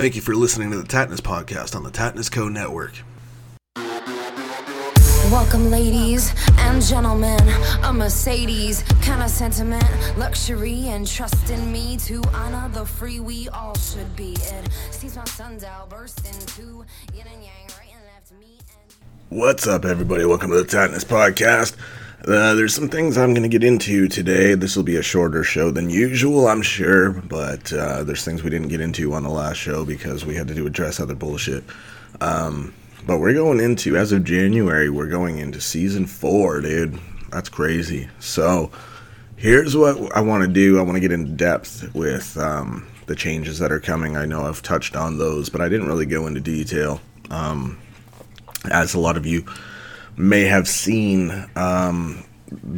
Thank you for listening to the Tatnus Podcast on the Tatnus Co. Network. Welcome, ladies and gentlemen. A Mercedes kind of sentiment, luxury, and trust in me to honor the free we all should be. It seems my sundial burst into yin and yang, right and left, me and. What's up, everybody? Welcome to the Tatnus Podcast. Uh, there's some things I'm going to get into today. This will be a shorter show than usual, I'm sure, but uh, there's things we didn't get into on the last show because we had to do address other bullshit. Um, but we're going into, as of January, we're going into season four, dude. That's crazy. So, here's what I want to do I want to get in depth with um, the changes that are coming. I know I've touched on those, but I didn't really go into detail. Um, as a lot of you may have seen, um,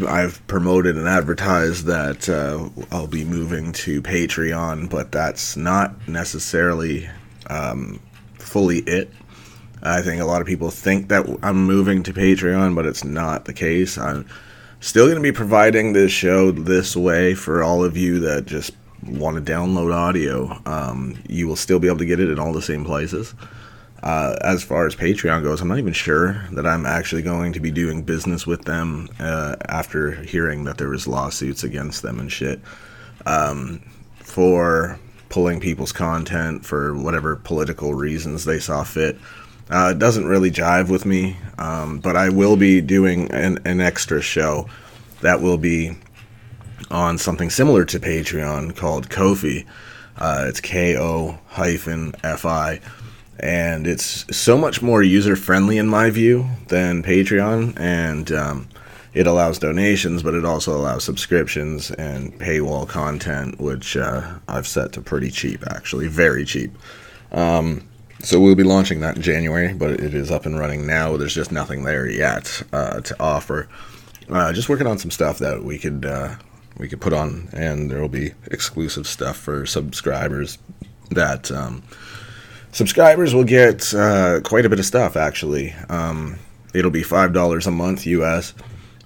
I've promoted and advertised that uh, I'll be moving to Patreon, but that's not necessarily um, fully it. I think a lot of people think that I'm moving to Patreon, but it's not the case. I'm still going to be providing this show this way for all of you that just want to download audio. Um, you will still be able to get it in all the same places. Uh, as far as Patreon goes, I'm not even sure that I'm actually going to be doing business with them uh, after hearing that there was lawsuits against them and shit um, for pulling people's content for whatever political reasons they saw fit. Uh, it doesn't really jive with me, um, but I will be doing an, an extra show that will be on something similar to Patreon called Ko-fi. Uh, it's K O hyphen F I. And it's so much more user friendly in my view than Patreon. And um, it allows donations, but it also allows subscriptions and paywall content, which uh, I've set to pretty cheap, actually, very cheap. Um, so we'll be launching that in January, but it is up and running now. There's just nothing there yet uh, to offer. Uh, just working on some stuff that we could uh, we could put on, and there will be exclusive stuff for subscribers. That um, subscribers will get uh, quite a bit of stuff. Actually, um, it'll be five dollars a month US,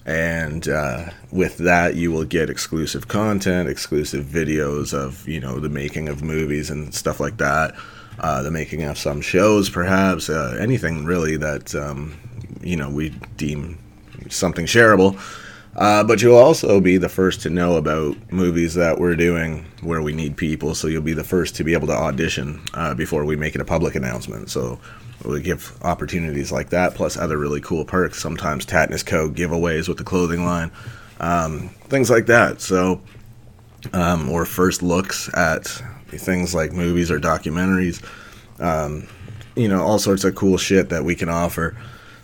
and uh, with that you will get exclusive content, exclusive videos of you know the making of movies and stuff like that uh, the making of some shows, perhaps uh, anything really that um, you know we deem something shareable. Uh, but you'll also be the first to know about movies that we're doing where we need people, so you'll be the first to be able to audition uh, before we make it a public announcement. So we give opportunities like that, plus other really cool perks. Sometimes Tatnus Co. giveaways with the clothing line, um, things like that. So, um, or first looks at things like movies or documentaries, um, you know, all sorts of cool shit that we can offer.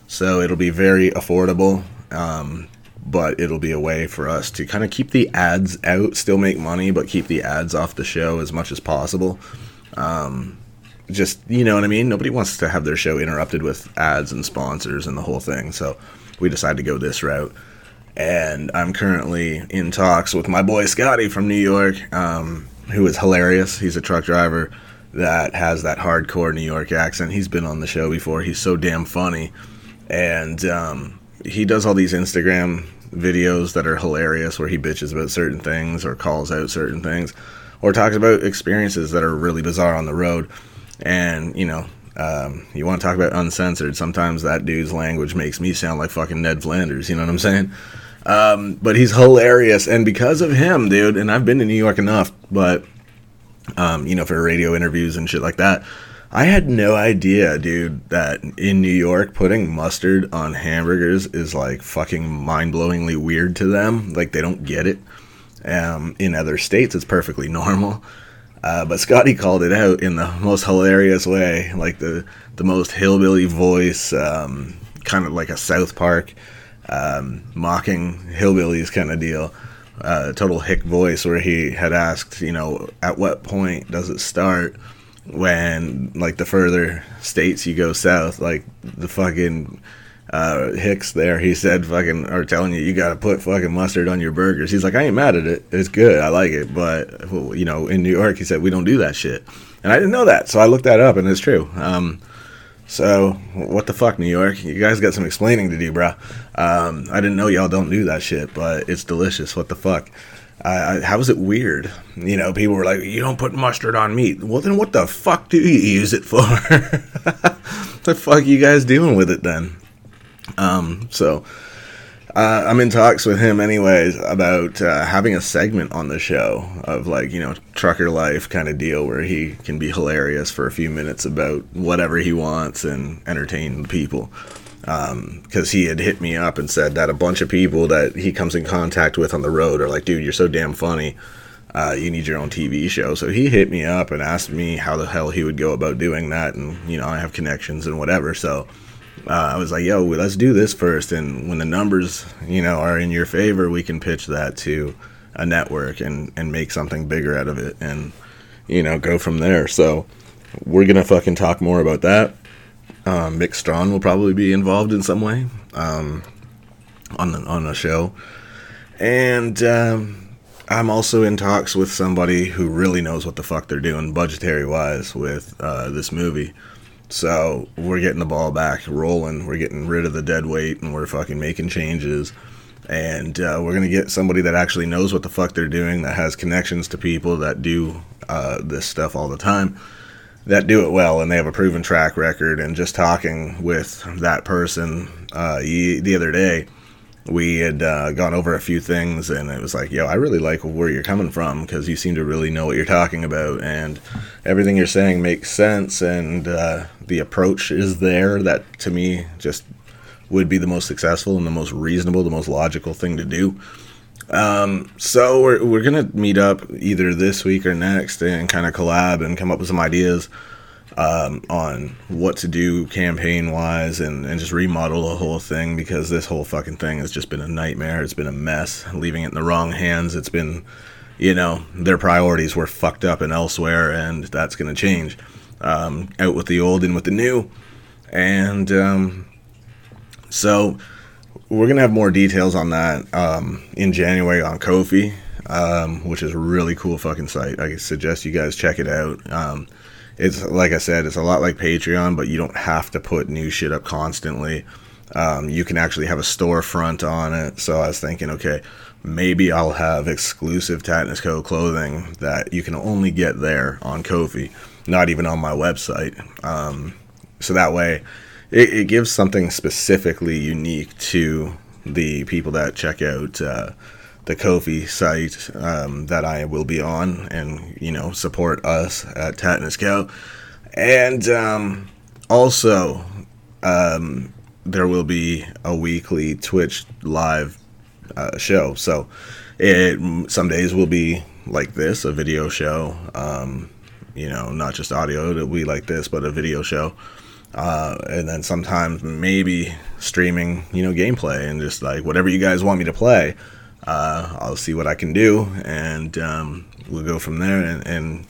So it'll be very affordable, um, but it'll be a way for us to kind of keep the ads out, still make money, but keep the ads off the show as much as possible. Um, just, you know what I mean? Nobody wants to have their show interrupted with ads and sponsors and the whole thing. So we decided to go this route. And I'm currently in talks with my boy Scotty from New York. Um, who is hilarious. He's a truck driver that has that hardcore New York accent. He's been on the show before. He's so damn funny, and um, he does all these Instagram videos that are hilarious, where he bitches about certain things or calls out certain things, or talks about experiences that are really bizarre on the road. And you know, um, you want to talk about uncensored? Sometimes that dude's language makes me sound like fucking Ned Flanders. You know what I'm saying? Um, but he's hilarious, and because of him, dude. And I've been to New York enough, but um, you know, for radio interviews and shit like that. I had no idea, dude, that in New York putting mustard on hamburgers is like fucking mind blowingly weird to them. Like they don't get it. Um, in other states, it's perfectly normal. Uh, but Scotty called it out in the most hilarious way, like the the most hillbilly voice, um, kind of like a South Park um, mocking hillbillies kind of deal. Uh, total hick voice where he had asked, you know, at what point does it start when, like, the further states you go south, like the fucking uh, Hicks there, he said, fucking, are telling you you gotta put fucking mustard on your burgers. He's like, I ain't mad at it. It's good. I like it. But, you know, in New York, he said, we don't do that shit. And I didn't know that. So I looked that up and it's true. Um, so, what the fuck, New York? You guys got some explaining to do, bruh. Um, I didn't know y'all don't do that shit, but it's delicious. What the fuck? Uh, how is it weird? You know, people were like, "You don't put mustard on meat." Well, then what the fuck do you use it for? what the fuck you guys doing with it then? Um, so uh, I'm in talks with him, anyways, about uh, having a segment on the show of like you know trucker life kind of deal where he can be hilarious for a few minutes about whatever he wants and entertain people. Because um, he had hit me up and said that a bunch of people that he comes in contact with on the road are like, "Dude, you're so damn funny." Uh, you need your own TV show. So he hit me up and asked me how the hell he would go about doing that. And, you know, I have connections and whatever. So uh, I was like, yo, let's do this first. And when the numbers, you know, are in your favor, we can pitch that to a network and, and make something bigger out of it and, you know, go from there. So we're going to fucking talk more about that. Um, Mick Strawn will probably be involved in some way um, on, the, on the show. And um, I'm also in talks with somebody who really knows what the fuck they're doing budgetary wise with uh, this movie. So we're getting the ball back rolling. We're getting rid of the dead weight and we're fucking making changes. And uh, we're to get somebody that actually knows what the fuck they're doing, that has connections to people that do uh, this stuff all the time, that do it well, and they have a proven track record. And just talking with that person uh, the other day, we had uh, gone over a few things, and it was like, yo, I really like where you're coming from because you seem to really know what you're talking about, and everything you're saying makes sense, and uh, the approach is there that to me just would be the most successful and the most reasonable, the most logical thing to do. Um, so we're, we're gonna meet up either this week or next and kind of collab and come up with some ideas um, on what to do campaign wise and, and just remodel the whole thing because this whole fucking thing has just been a nightmare. It's been a mess. Leaving it in the wrong hands, it's been, you know, their priorities were fucked up and elsewhere, and that's to change. Um, out with the old and with the new. And um, so we're to have more details on that um, in January on Ko-fi, um, which is a really cool fucking site. I suggest you guys check it out um, it's like I said, it's a lot like Patreon, but you don't have to put new shit up constantly. Um, you can actually have a storefront on it. So I was thinking, okay, maybe I'll have exclusive Tatnus Co. clothing that you can only get there on Ko-fi, not even on my website. Um, so that way, it, it, gives something specifically unique to the people that check out. Uh, the Ko-fi site um, that I will be on, and you know support us at Tatnus Co. And um, also, um, there will be a weekly Twitch live uh, show. So it some days will be like this, a video show. Um, you know, not just audio. It'll be like this, but a video show. Uh, and then sometimes maybe streaming, you know, gameplay and just like whatever you guys want me to play uh, I'll see what I can do, and um, we'll go from there. And, and,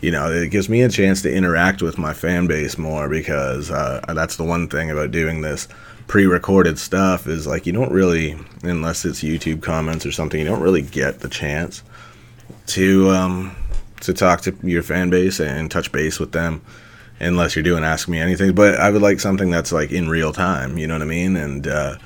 you know, it gives me a chance to interact with my fan base more because uh, that's the one thing about doing this pre-recorded stuff is like you don't really, unless it's YouTube comments or something, you don't really get the chance to um, to talk to your fan base and touch base with them unless you're doing ask me anything but i would like something that's like in real time you know what i mean and uh,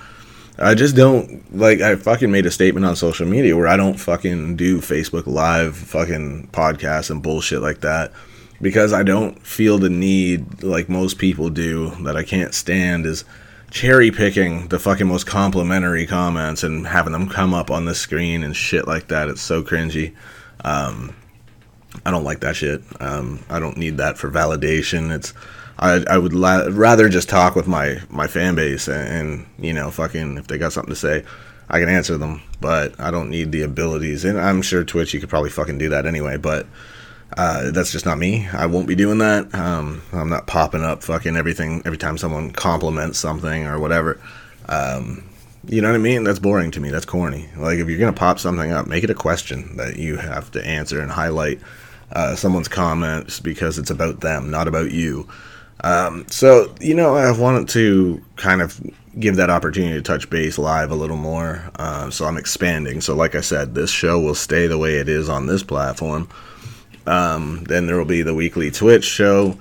I just don't like. I fucking made a statement on social media where I don't fucking do Facebook Live fucking podcasts and bullshit like that because I don't feel the need like most people do that I can't stand is cherry picking the fucking most complimentary comments and having them come up on the screen and shit like that. It's so cringy. Um, I don't like that shit. Um, I don't need that for validation. It's I, I would la- rather just talk with my, my fan base and, and, you know, fucking, if they got something to say, I can answer them, but I don't need the abilities. And I'm sure Twitch, you could probably fucking do that anyway, but uh, that's just not me. I won't be doing that. Um, I'm not popping up fucking everything every time someone compliments something or whatever. Um, you know what I mean? That's boring to me. That's corny. Like, if you're to pop something up, make it a question that you have to answer and highlight uh, someone's comments because it's about them, not about you. Um, so, you know, I've wanted to kind of give that opportunity to touch base live a little more. Uh, so I'm expanding. So, like I said, this show will stay the way it is on this platform. Um, then there will be the weekly Twitch show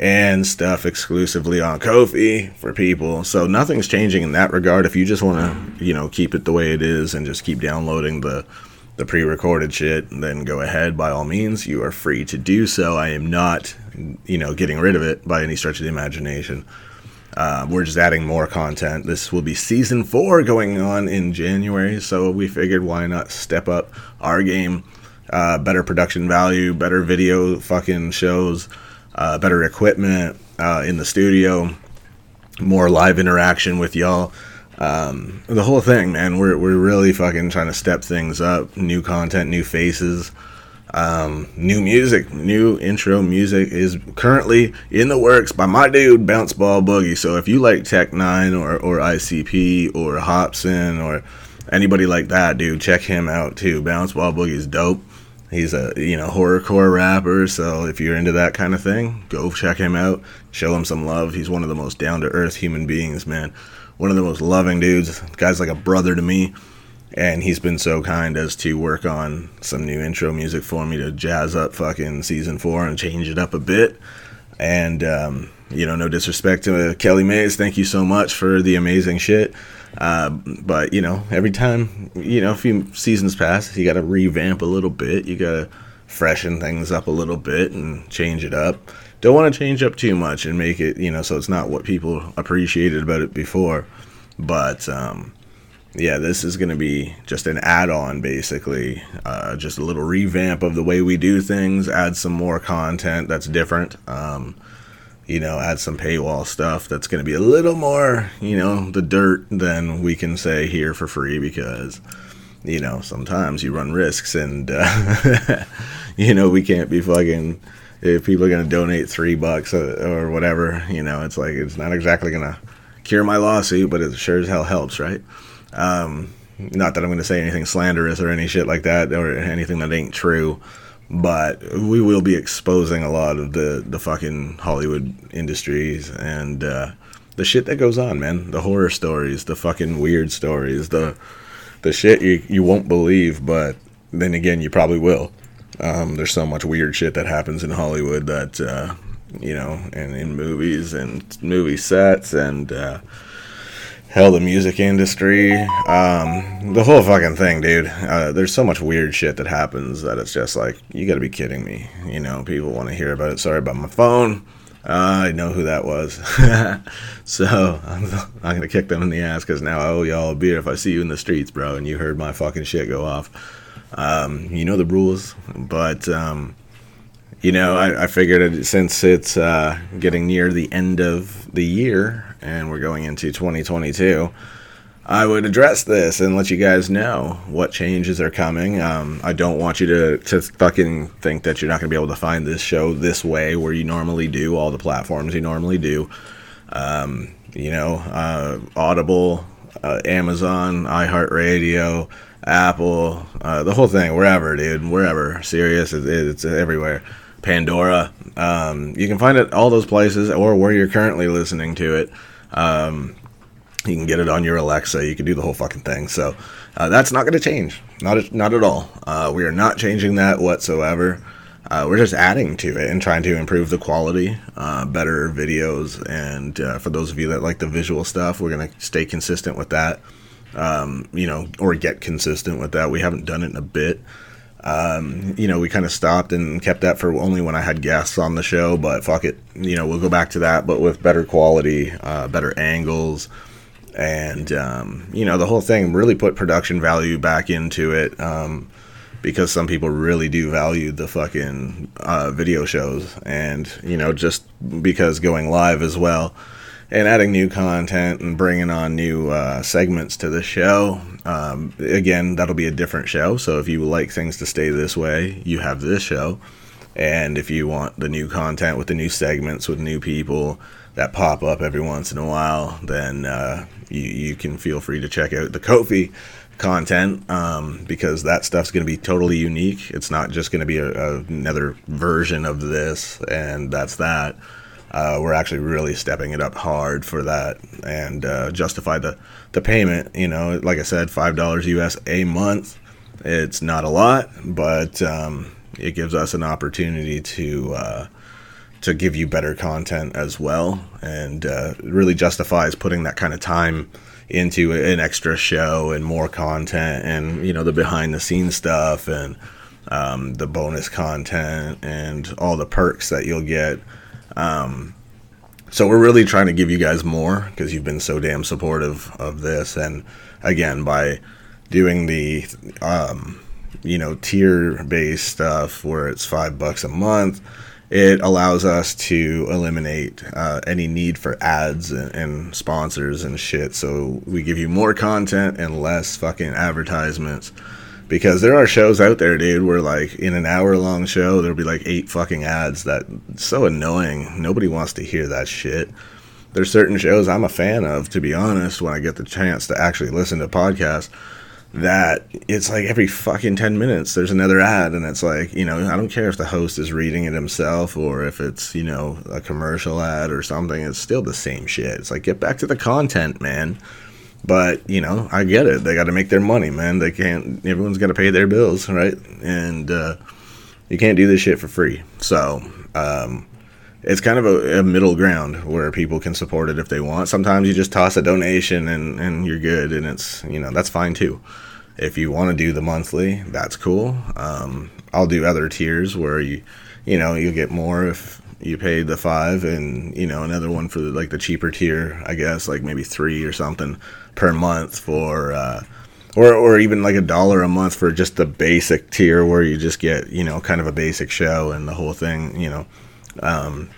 and stuff exclusively on Ko-fi for people. So nothing's changing in that regard. If you just want to, you know, keep it the way it is and just keep downloading the the pre-recorded shit, then go ahead by all means. You are free to do so. I am not, you know, getting rid of it by any stretch of the imagination. Uh, we're just adding more content. This will be season four going on in January, so we figured why not step up our game. Uh, better production value, better video fucking shows, uh, better equipment uh, in the studio, more live interaction with y'all. Um, the whole thing, man. We're we're really fucking trying to step things up. New content, new faces, um, new music, new intro music is currently in the works by my dude Bounce Ball Boogie. So if you like Tech N9ne or or ICP or Hopsin or anybody like that, dude, check him out too. Bounce Ball Boogie is dope. He's a you know horrorcore rapper, so if you're into that kind of thing, go check him out. Show him some love. He's one of the most down to earth human beings, man one of the most loving dudes. The guy's like a brother to me. And he's been so kind as to work on some new intro music for me to jazz up fucking season four and change it up a bit. And, um, you know, no disrespect to Kelly Mays. Thank you so much for the amazing shit. Uh, but, you know, every time, you know, a few seasons pass, you got to revamp a little bit. You got to freshen things up a little bit and change it up don't want to change up too much and make it, you know, so it's not what people appreciated about it before. But um, yeah, this is going to be just an add-on, basically, uh, just a little revamp of the way we do things. Add some more content that's different. Um, you know, add some paywall stuff that's going to be a little more, you know, the dirt than we can say here for free because, you know, sometimes you run risks and, uh, you know, we can't be fucking if people are going to donate three bucks or whatever, you know, it's like it's not exactly going to cure my lawsuit, but it sure as hell helps, right? Um, not that I'm going to say anything slanderous or any shit like that or anything that ain't true, but we will be exposing a lot of the the fucking Hollywood industries and uh, the shit that goes on, man. The horror stories, the fucking weird stories, the the shit you you won't believe, but then again, you probably will. Um, there's so much weird shit that happens in Hollywood that uh, you know, and in movies and movie sets and uh, hell, the music industry, um, the whole fucking thing, dude. Uh, there's so much weird shit that happens that it's just like you got to be kidding me. You know, people want to hear about it. Sorry about my phone. Uh, I know who that was. so I'm, I'm gonna kick them in the ass because now I owe y'all a beer if I see you in the streets, bro, and you heard my fucking shit go off. Um, you know the rules, but um, you know I, I figured since it's uh, getting near the end of the year and we're going into 2022. I would address this and let you guys know what changes are coming. Um, I don't want you to, to fucking think that you're not going to be able to find this show this way where you normally do, all the platforms you normally do. Um, you know, uh, Audible, uh, Amazon, iHeartRadio, Apple, uh, the whole thing, wherever, dude, wherever. It's, it's everywhere. Pandora. Um, you can find it all those places or where you're currently listening to it. Um, you can get it on your Alexa. You can do the whole fucking thing. So uh, that's not going to change. Not not at all. Uh, we are not changing that whatsoever. Uh, we're just adding to it and trying to improve the quality, uh, better videos, and uh, for those of you that like the visual stuff, we're going to stay consistent with that um, you know, or get consistent with that. We haven't done it in a bit. Um, you know, we kind of stopped and kept that for only when I had guests on the show, but fuck it. You know, we'll go back to that, but with better quality, uh, better angles, and, um, you know, the whole thing really put production value back into it. Um, because some people really do value the fucking uh, video shows, and you know, just because going live as well and adding new content and bringing on new uh, segments to the show. Um, again, that'll be a different show. So if you like things to stay this way, you have this show. And if you want the new content with the new segments with new people that pop up every once in a while, then uh, you, you can feel free to check out the Ko-fi content um, because that stuff's going to be totally unique. It's not just going to be a, a, another version of this, and that's that. Uh, we're actually really stepping it up hard for that and uh, justify the, the payment. You know, like I said, five dollars US a month. It's not a lot, but um, it gives us an opportunity to uh, to give you better content as well, and uh, really justifies putting that kind of time into an extra show and more content, and you know the behind the scenes stuff and um, the bonus content and all the perks that you'll get. Um, so we're really trying to give you guys more because you've been so damn supportive of this, and again by doing the um, you know tier based stuff where it's five bucks a month it allows us to eliminate uh, any need for ads and, and, sponsors and shit. So we give you more content and less fucking advertisements. Because there are shows out there, dude, where like in an hour long show, there'll be like eight fucking ads that so annoying. Nobody wants to hear that shit. There's certain shows I'm a fan of, to be honest, when I get the chance to actually listen to podcasts that it's like every fucking 10 minutes there's another ad and it's like you know i don't care if the host is reading it himself or if it's you know a commercial ad or something it's still the same shit it's like get back to the content man but you know i get it they got to make their money man they can't everyone's got to pay their bills right and uh, you can't do this shit for free so um, it's kind of a, a, middle ground where people can support it if they want. Sometimes you just toss a donation and, and you're good, and it's you know that's fine too. If you want to do the monthly, that's cool. Um, I'll do other tiers where you you know you get more if you pay the five, and you know another one for the, like the cheaper tier, I guess like maybe three or something per month for. Uh, or, or even like a dollar a month for just the basic tier where you just get you know kind of a basic show and the whole thing you know um,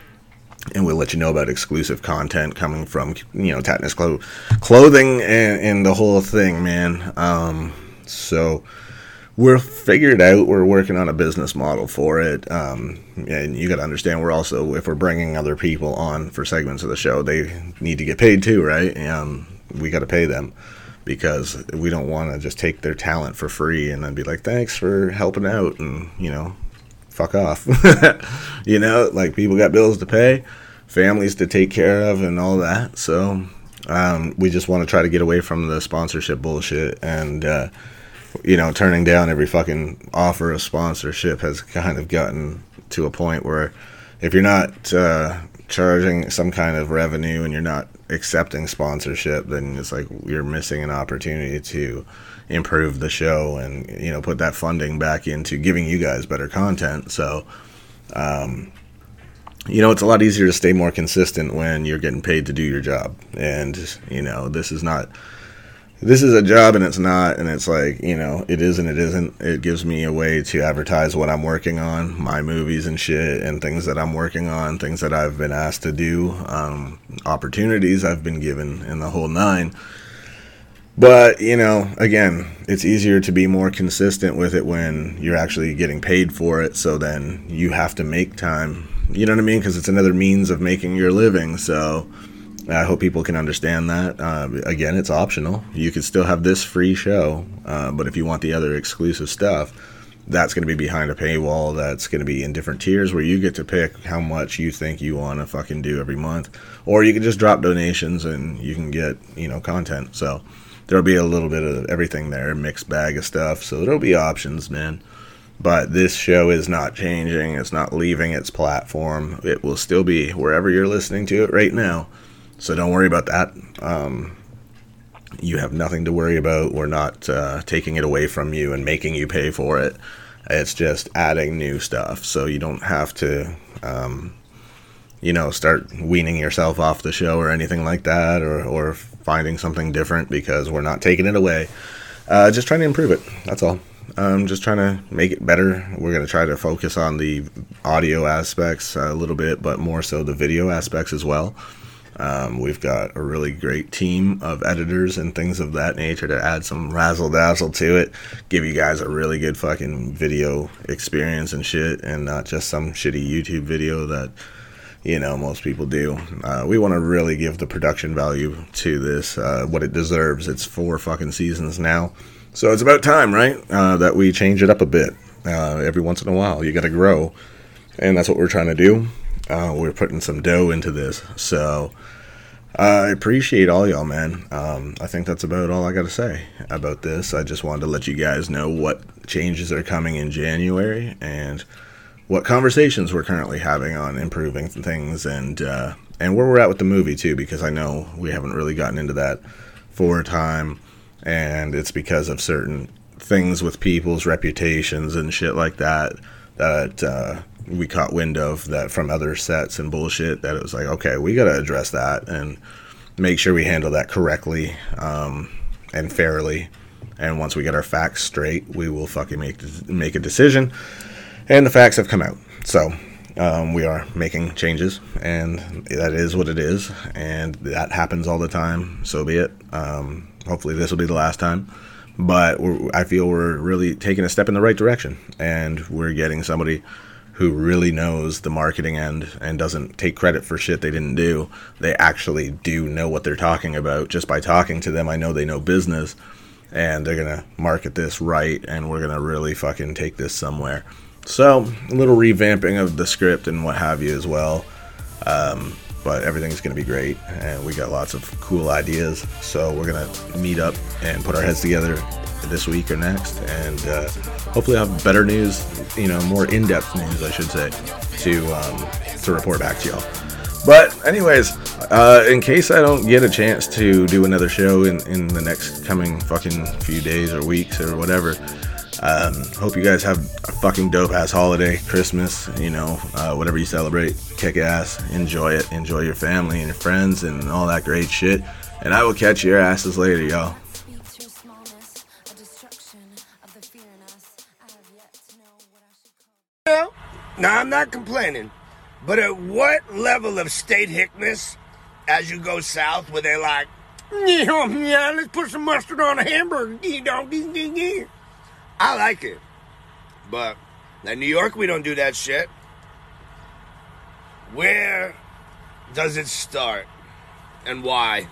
and we'll let you know about exclusive content coming from you know Tatnus Clo- clothing and, and, the whole thing, man. Um, so we're figured out. We're working on a business model for it, um, and you got to understand. We're also if we're bringing other people on for segments of the show, they need to get paid too, right? Um, we got to pay them because we don't want to just take their talent for free and then be like, thanks for helping out, and you know, fuck off. you know, like people got bills to pay, families to take care of, and all that. So um, we just want to try to get away from the sponsorship bullshit and. Uh, you know, turning down every fucking offer of sponsorship has kind of gotten to a point where if you're not uh, charging some kind of revenue and you're not accepting sponsorship, then it's like you're missing an opportunity to improve the show and you know put that funding back into giving you guys better content. So, um, you know, it's a lot easier to stay more consistent when you're getting paid to do your job. And you know, this is not this is a job and it's not and it's like you know it is and it isn't. It gives me a way to advertise what i'm working on my movies and shit and things that i'm working on things that i've been asked to do um, opportunities i've been given in the whole nine. But you know again it's easier to be more consistent with it when you're actually getting paid for it. So then you have to make time you know what i mean? Because it's another means of making your living. So I hope people can understand that. Uh, again, it's optional. You can still have this free show, uh, but if you want the other exclusive stuff, that's going to be behind a paywall. That's going to be in different tiers where you get to pick how much you think you want to fucking do every month, or you can just drop donations and you can get you know content. So there'll be a little bit of everything there, mixed bag of stuff. So there'll be options, man. But this show is not changing. It's not leaving its platform. It will still be wherever you're listening to it right now so don't worry about that. Um, you have nothing to worry about. We're not uh, taking it away from you and making you pay for it. It's just adding new stuff. So you don't have to, um, you know, start weaning yourself off the show or anything like that or, or finding something different because we're not taking it away. Uh, just trying to improve it. That's all. I'm just trying to make it better. We're going to try to focus on the audio aspects a little bit, but more so the video aspects as well. Um, we've got a really great team of editors and things of that nature to add some razzle dazzle to it, give you guys a really good fucking video experience and shit, and not just some shitty YouTube video that you know most people do. Uh, we want to really give the production value to this, uh, what it deserves. It's four fucking seasons now, so it's about time, right, uh, that we change it up a bit. Uh, every once in a while, you got to grow, and that's what we're trying to do. Uh, we're putting some dough into this. So I appreciate all y'all, man. Um, I think that's about all I got to say about this. I just wanted to let you guys know what changes are coming in January and what conversations we're currently having on improving things and uh, and where we're at with the movie too, because I know we haven't really gotten into that for a time, and it's because of certain things with people's reputations and shit like that that uh, we caught wind of that from other sets and bullshit that it was like okay we got to address that and make sure we handle that correctly um, and fairly. And once we get our facts straight we will fucking make make a decision. And the facts have come out. So um, we are making changes and that is what it is and that happens all the time so be it. Um, hopefully this will be the last time. But I feel we're really taking a step in the right direction, and we're getting somebody who really knows the marketing end and doesn't take credit for shit they didn't do. They actually do know what they're talking about. Just by talking to them, I know they know business, and they're gonna market this right, and we're gonna really fucking take this somewhere. So a little revamping of the script and what have you as well. Um, but everything's going to be great and we got lots of cool ideas. So we're going to meet up and put our heads together this week or next and uh, hopefully have better news you know more in-depth news i should say to um, to report back to y'all. But anyways uh, in case i don't get a chance to do another show in, in the next coming fucking few days or weeks or whatever um, hope you guys have a fucking dope ass holiday, Christmas, you know, uh, whatever you celebrate. Kick ass, enjoy it, enjoy your family and your friends and all that great shit. And I will catch your asses later, y'all. Well, now I'm not complaining, but at what level of state hickness, as you go south, where they're like, yeah, yeah, let's put some mustard on a hamburger, I like it. But in New York, we don't do that shit. Where does it start? And why?